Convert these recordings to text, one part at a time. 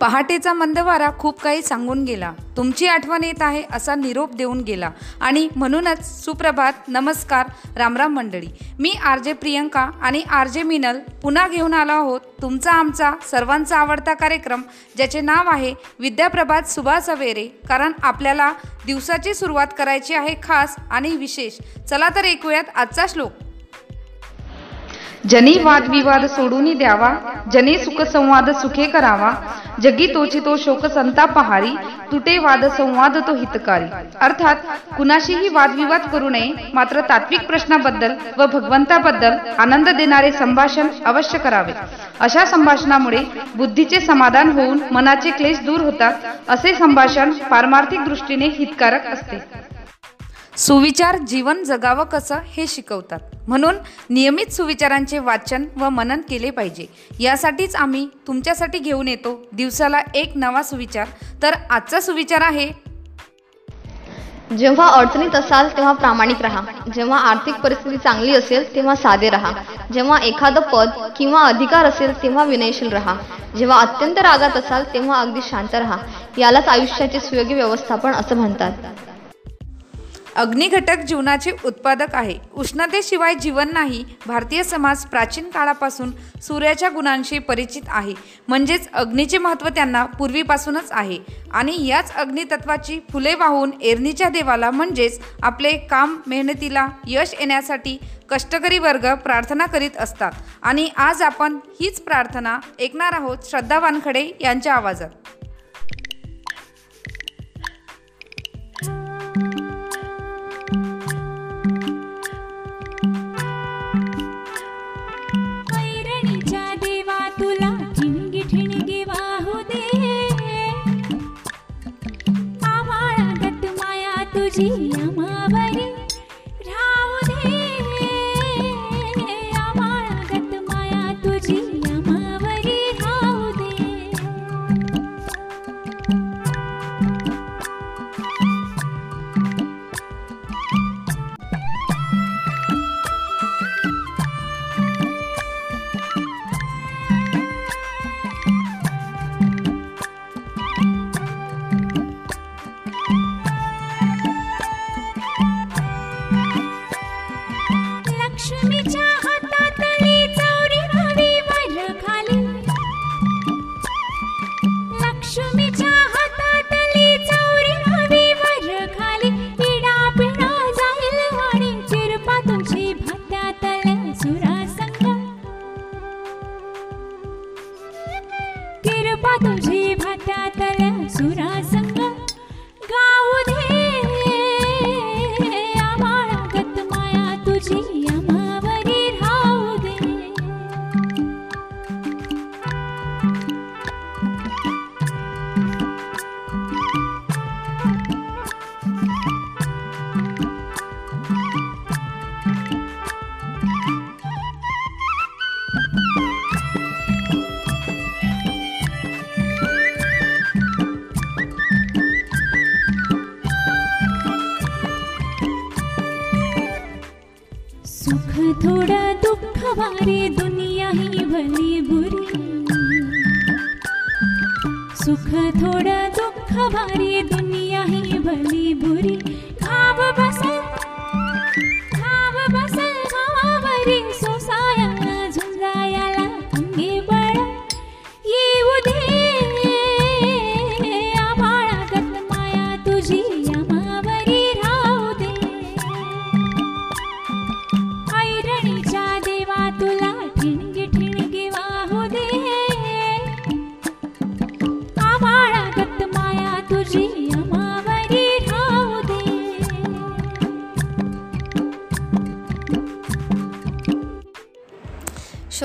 पहाटेचा मंदवारा खूप काही सांगून गेला. तुमची आठवण येत आहे असा निरोप देऊन गेला. आणि म्हणूनच सुप्रभात नमस्कार रामराम मंडळी. मी आर जे प्रियंका आणि आर जे मिनल पुन्हा घेऊन आलो आहोत तुमचा आमचा सर्वांचा आवडता कार्यक्रम ज्याचे नाव आहे विद्याप्रभात सुभाष सवेरे कारण आपल्याला दिवसाची सुरुवात करायची आहे खास आणि विशेष. चला तर ऐकूयात आजचा श्लोक. जनी वादविवाद सोडून द्यावा जने सुख संवाद सुखे करावा जगी तोची तो शोक संता पहारी तुटे वाद संवाद तो हितकारी. अर्थात कुणाशीही वादविवाद करू नये मात्र तात्विक प्रश्नाबद्दल व भगवंताबद्दल आनंद देणारे संभाषण अवश्य करावे. अशा संभाषणामुळे बुद्धीचे समाधान होऊन मनाचे क्लेश दूर होतात असे संभाषण पारमार्थिक दृष्टीने हितकारक असते. सुविचार जीवन जगावं कसं हे शिकवतात. म्हणून नियमित सुविचारांचे वाचन व मनन केले पाहिजे. यासाठीच आम्ही तुमच्यासाठी घेऊन येतो दिवसाला एक नवा सुविचार. तर आजचा सुविचार आहे. जेव्हा अडचणीत असाल तेव्हा प्रामाणिक राहा. जेव्हा आर्थिक परिस्थिती चांगली असेल तेव्हा साधे राहा. जेव्हा एखादं पद किंवा अधिकार असेल तेव्हा विनयशील राहा. जेव्हा अत्यंत रागात असाल तेव्हा अगदी शांत राहा. यालाच आयुष्याचे सुयोग्य व्यवस्थापन असं म्हणतात. अग्निघटक जीवनाचे उत्पादक आहे. उष्णतेशिवाय जीवन नाही भारतीय समाज प्राचीन काळापासून सूर्याच्या गुणांशी परिचित आहे. म्हणजेच अग्नीचे महत्त्व त्यांना पूर्वीपासूनच आहे. आणि याच अग्नितत्वाची फुले वाहून एरणीच्या देवाला म्हणजेच आपले काम मेहनतीला यश येण्यासाठी कष्टकरी वर्ग प्रार्थना करीत असतात. आणि आज आपण हीच प्रार्थना ऐकणार आहोत श्रद्धा वानखडे यांच्या आवाजात. भली बुरी. सुख थोडा दुःख भारी दुनिया ही भली बुरी. खाब बसंत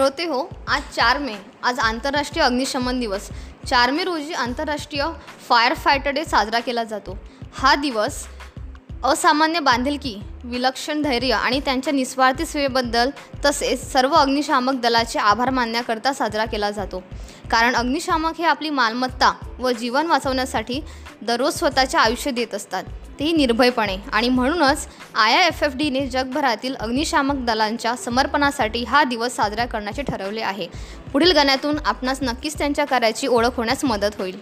श्रोते हो. आज चार मे. आज आंतरराष्ट्रीय अग्निशमन दिवस. चार मे रोजी आंतरराष्ट्रीय फायर फायटर डे साजरा केला जातो. हा दिवस असामान्य बांधिलकी विलक्षण धैर्य आणि त्यांच्या निस्वार्थी सेवेबद्दल तसेच सर्व अग्निशामक दलाचे आभार मानण्याकरता साजरा केला जातो. कारण अग्निशामक हे आपली मालमत्ता व जीवन वाचवण्यासाठी दररोज स्वतःचे आयुष्य देत असतात. तेही निर्भयपणे आणि म्हणूनच आय आय एफ एफ डीने जगभरातील अग्निशामक दलांच्या समर्पणासाठी हा दिवस साजरा करण्याचे ठरवले आहे. पुढील गाण्यातून आपणास नक्कीच त्यांच्या कार्याची ओळख होण्यास मदत होईल.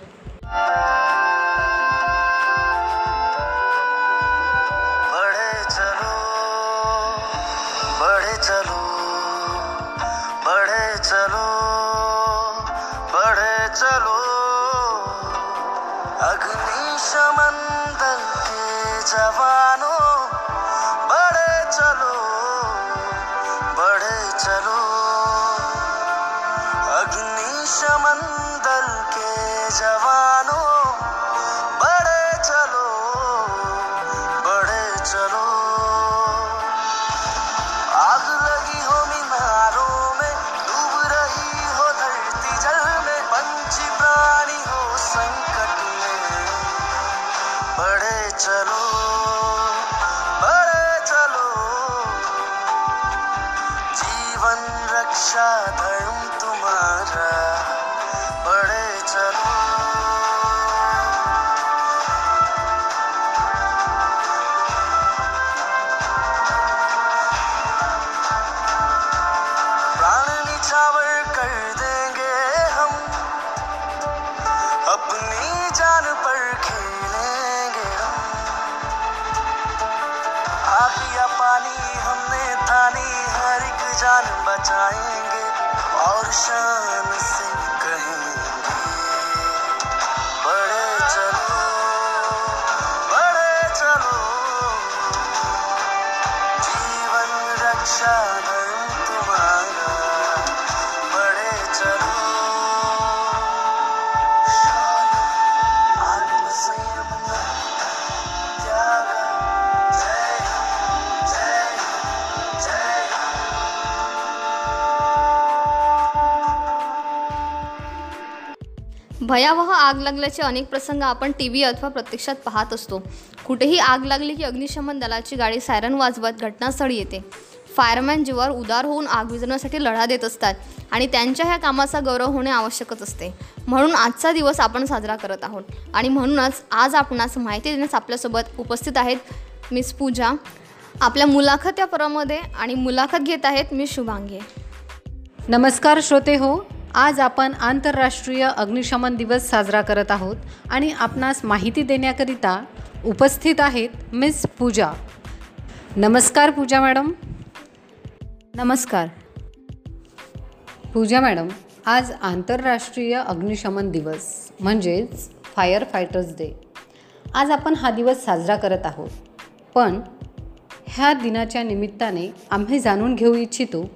बढ़े चलो बढ़े चलो बढ़े चलो। अग्निशमन दल के जवान। Jerusalem. भयावह आग लागल्याचे अनेक प्रसंग आपण टी व्ही अथवा प्रत्यक्षात पाहत असतो. कुठेही आग लागली की अग्निशमन दलाची गाडी सायरन वाजवत घटनास्थळी येते. फायरमॅन जीवावर उदार होऊन आग विजवण्यासाठी लढा देत असतात आणि त्यांच्या ह्या कामाचा गौरव होणे आवश्यकच असते. म्हणून आजचा दिवस आपण साजरा करत आहोत आणि म्हणूनच आज आपणास माहिती देण्यास आपल्यासोबत उपस्थित आहेत मिस पूजा. आपल्या मुलाखत या परमध्ये आणि मुलाखत घेत आहेत मी शुभांगी. नमस्कार श्रोते हो आज आपण आंतरराष्ट्रीय अग्निशमन दिवस साजरा करत आहोत आणि आपणास माहिती देण्याकरिता उपस्थित आहेत मिस पूजा. नमस्कार पूजा मॅडम. नमस्कार. पूजा मॅडम आज आंतरराष्ट्रीय अग्निशमन दिवस म्हणजेच फायर फायटर्स डे. आज आपण हा दिवस साजरा करत आहोत. पण ह्या दिनाच्या निमित्ताने आम्ही जाणून घेऊ इच्छितो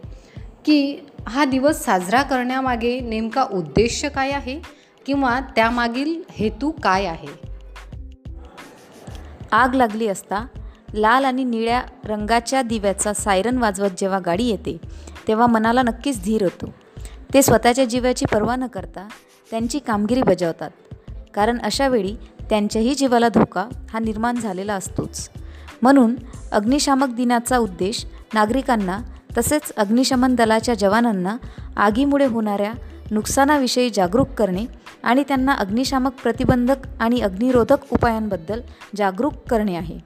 की हा दिवस साजरा करण्यामागे नेमका उद्देश काय आहे किंवा त्यामागील हेतू काय आहे? आग लागली असता लाल आणि निळ्या रंगाच्या दिव्याचा सायरन वाजवत जेव्हा गाडी येते तेव्हा मनाला नक्कीच धीर होतो. ते स्वतःच्या जीवाची पर्वा न करता त्यांची कामगिरी बजावतात कारण अशावेळी त्यांच्याही जीवाला धोका हा निर्माण झालेला असतोच. म्हणून अग्निशामक दिनाचा उद्देश नागरिकांना तसेच अग्निशमन दलाच्या जवानांना आगीमुळे होणाऱ्या नुकसानाविषयी जागरूक करणे आणि त्यांना अग्निशामक प्रतिबंधक आणि अग्निरोधक उपायांबद्दल जागरूक करणे आहे.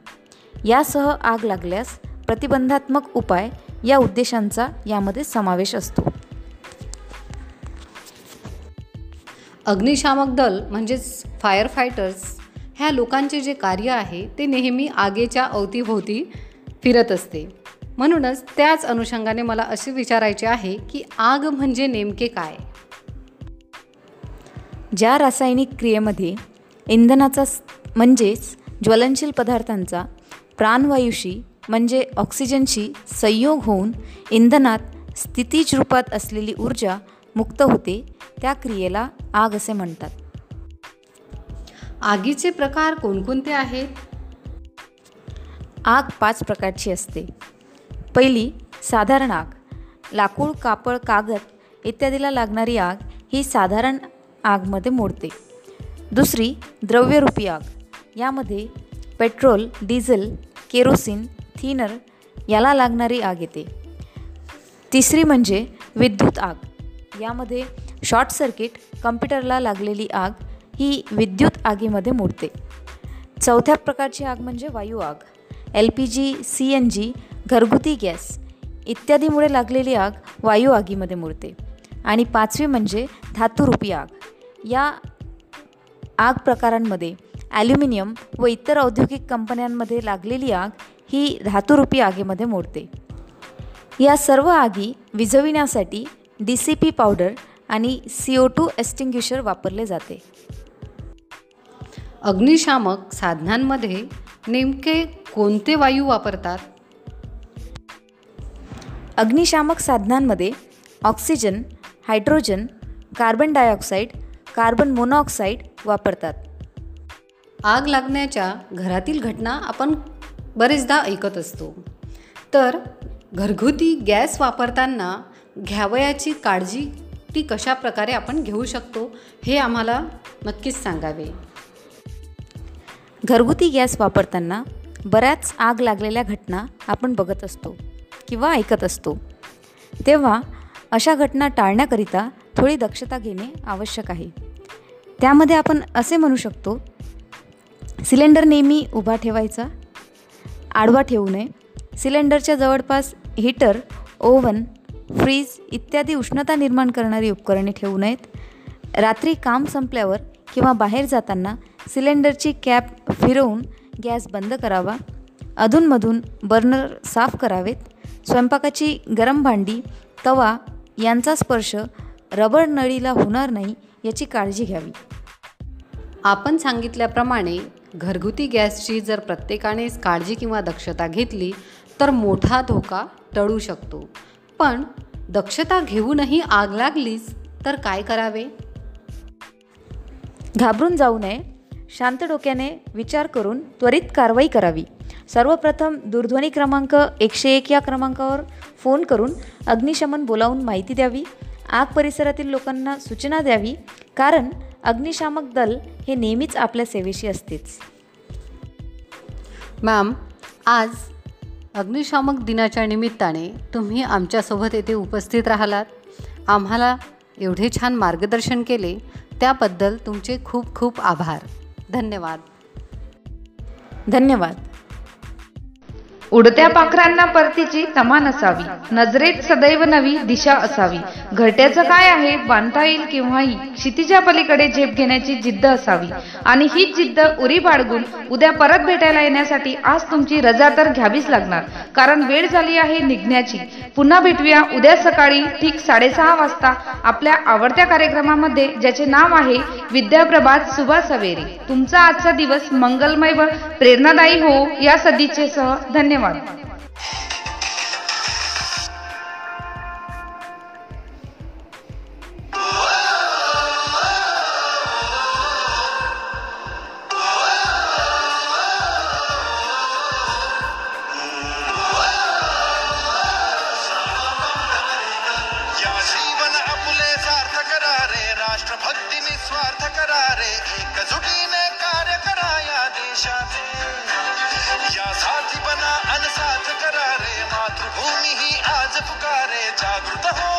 यासह आग लागल्यास प्रतिबंधात्मक उपाय या उद्देशांचा यामध्ये समावेश असतो. अग्निशामक दल म्हणजेच फायर फायटर्स ह्या लोकांचे जे कार्य आहे ते नेहमी आगेच्या अवतीभोवती फिरत असते. म्हणूनच त्याच अनुषंगाने मला असे विचारायचे आहे की आग म्हणजे नेमके काय? ज्या रासायनिक क्रियेमध्ये इंधनाचा म्हणजेच ज्वलनशील पदार्थांचा प्राणवायूशी म्हणजे ऑक्सिजनशी संयोग होऊन इंधनात स्थितीज रूपात असलेली ऊर्जा मुक्त होते त्या क्रियेला आग असे म्हणतात. आगीचे प्रकार कोणकोणते आहेत? आग पाच प्रकारची असते. पहिली साधारण आग. लाकूड कापड कागद इत्यादीला लागणारी आग ही साधारण आगमध्ये मोडते. दुसरी द्रव्यरूपी आग. यामध्ये पेट्रोल डिझेल केरोसिन थिनर याला लागणारी आग येते. तिसरी म्हणजे विद्युत आग. यामध्ये शॉर्ट सर्किट कम्प्युटरला लागलेली आग ही विद्युत आगीमध्ये मोडते. चौथ्या प्रकारची आग म्हणजे वायू आग. L P G C N G घरगुती गॅस इत्यादीमुळे लागलेली आग वायू आगीमध्ये मोडते आणि पाचवी म्हणजे धातुरूपी आग. या आग प्रकारांमध्ये ॲल्युमिनियम व इतर औद्योगिक कंपन्यांमध्ये लागलेली आग ही धातुरूपी आगीमध्ये मोडते या सर्व आगी विझविण्यासाठी डी सी पी पावडर आणि सी ओ टू एस्टिंग्युशर वापरले जाते. अग्निशामक साधनांमध्ये नेमके कोणते वायू वापरतात? अग्निशामक साधनांमध्ये oxygen hydrogen carbon dioxide carbon monoxide वापरतात. आग लागण्याच्या घरातील घटना आपण बरेचदा ऐकत असतो. तर घरगुती गॅस वापरताना घ्यावयाची काळजी ती कशा प्रकारे आपण घेऊ शकतो हे आम्हाला नक्कीच सांगावे. घरगुती गॅस वापरताना बऱ्याच आग लागलेल्या घटना आपण बघत असतो. किंवा ऐकत असतो. तेव्हा अशा घटना टाळण्याकरिता थोडी दक्षता घेणे आवश्यक आहे. त्यामध्ये आपण असे म्हणू शकतो सिलेंडर नेहमी उभा ठेवायचा आडवा ठेवू नये. सिलेंडरच्या जवळपास हीटर ओव्हन फ्रीज इत्यादी उष्णता निर्माण करणारी उपकरणे ठेवू नयेत. रात्री काम संपल्यावर किंवा बाहेर जाताना सिलेंडरची कॅप फिरवून गॅस बंद करावा. अधूनमधून बर्नर साफ करावेत. स्वयंपाकाची गरम भांडी तवा यांचा स्पर्श रबर नळीला होणार नाही याची काळजी घ्यावी. आपण सांगितल्याप्रमाणे घरगुती गॅसची जर प्रत्येकानेच काळजी किंवा दक्षता घेतली तर मोठा धोका टळू शकतो. पण दक्षता घेऊनही आग लागलीच तर काय करावे? घाबरून जाऊ नये. शांत डोक्याने विचार करून त्वरित कारवाई करावी. सर्वप्रथम दूरध्वनी क्रमांक एकशे एक या क्रमांकावर फोन करून अग्निशमन बोलावून माहिती द्यावी. आग परिसरातील लोकांना सूचना द्यावी कारण अग्निशामक दल हे नेहमीच आपल्या सेवेशी असतेच. मॅम आज अग्निशामक दिनाच्या निमित्ताने तुम्ही आमच्यासोबत येथे उपस्थित राहिलात. आम्हाला एवढे छान मार्गदर्शन केले त्याबद्दल तुमचे खूप खूप आभार. धन्यवाद. धन्यवाद. उडत्या पाखरांना परतीची तमान असावी. नजरेत सदैव नवी दिशा असावी. घरट्याचं काय आहे? बांधता येईल किंवाही क्षितिजा पलीकडे झेप घेण्याची जिद्द असावी. आणि हीच जिद्द उरी बाळगून उद्या परत भेटायला येण्यासाठी आज तुमची रजा तर घ्यावीच लागणार. कारण वेळ झाली आहे निघण्याची. पुन्हा भेटूया उद्या सकाळी ठीक साडेसहा वाजता आपल्या आवडत्या कार्यक्रमामध्ये ज्याचे नाव आहे विद्याप्रभात सुभाष सवेरे. तुमचा आजचा दिवस मंगलमय व प्रेरणादायी हो या सदिच्छेसह. धन्यवाद. धन्यवाद। राष्ट्रभक्ति निस्वार्थ करारे जागृत हो।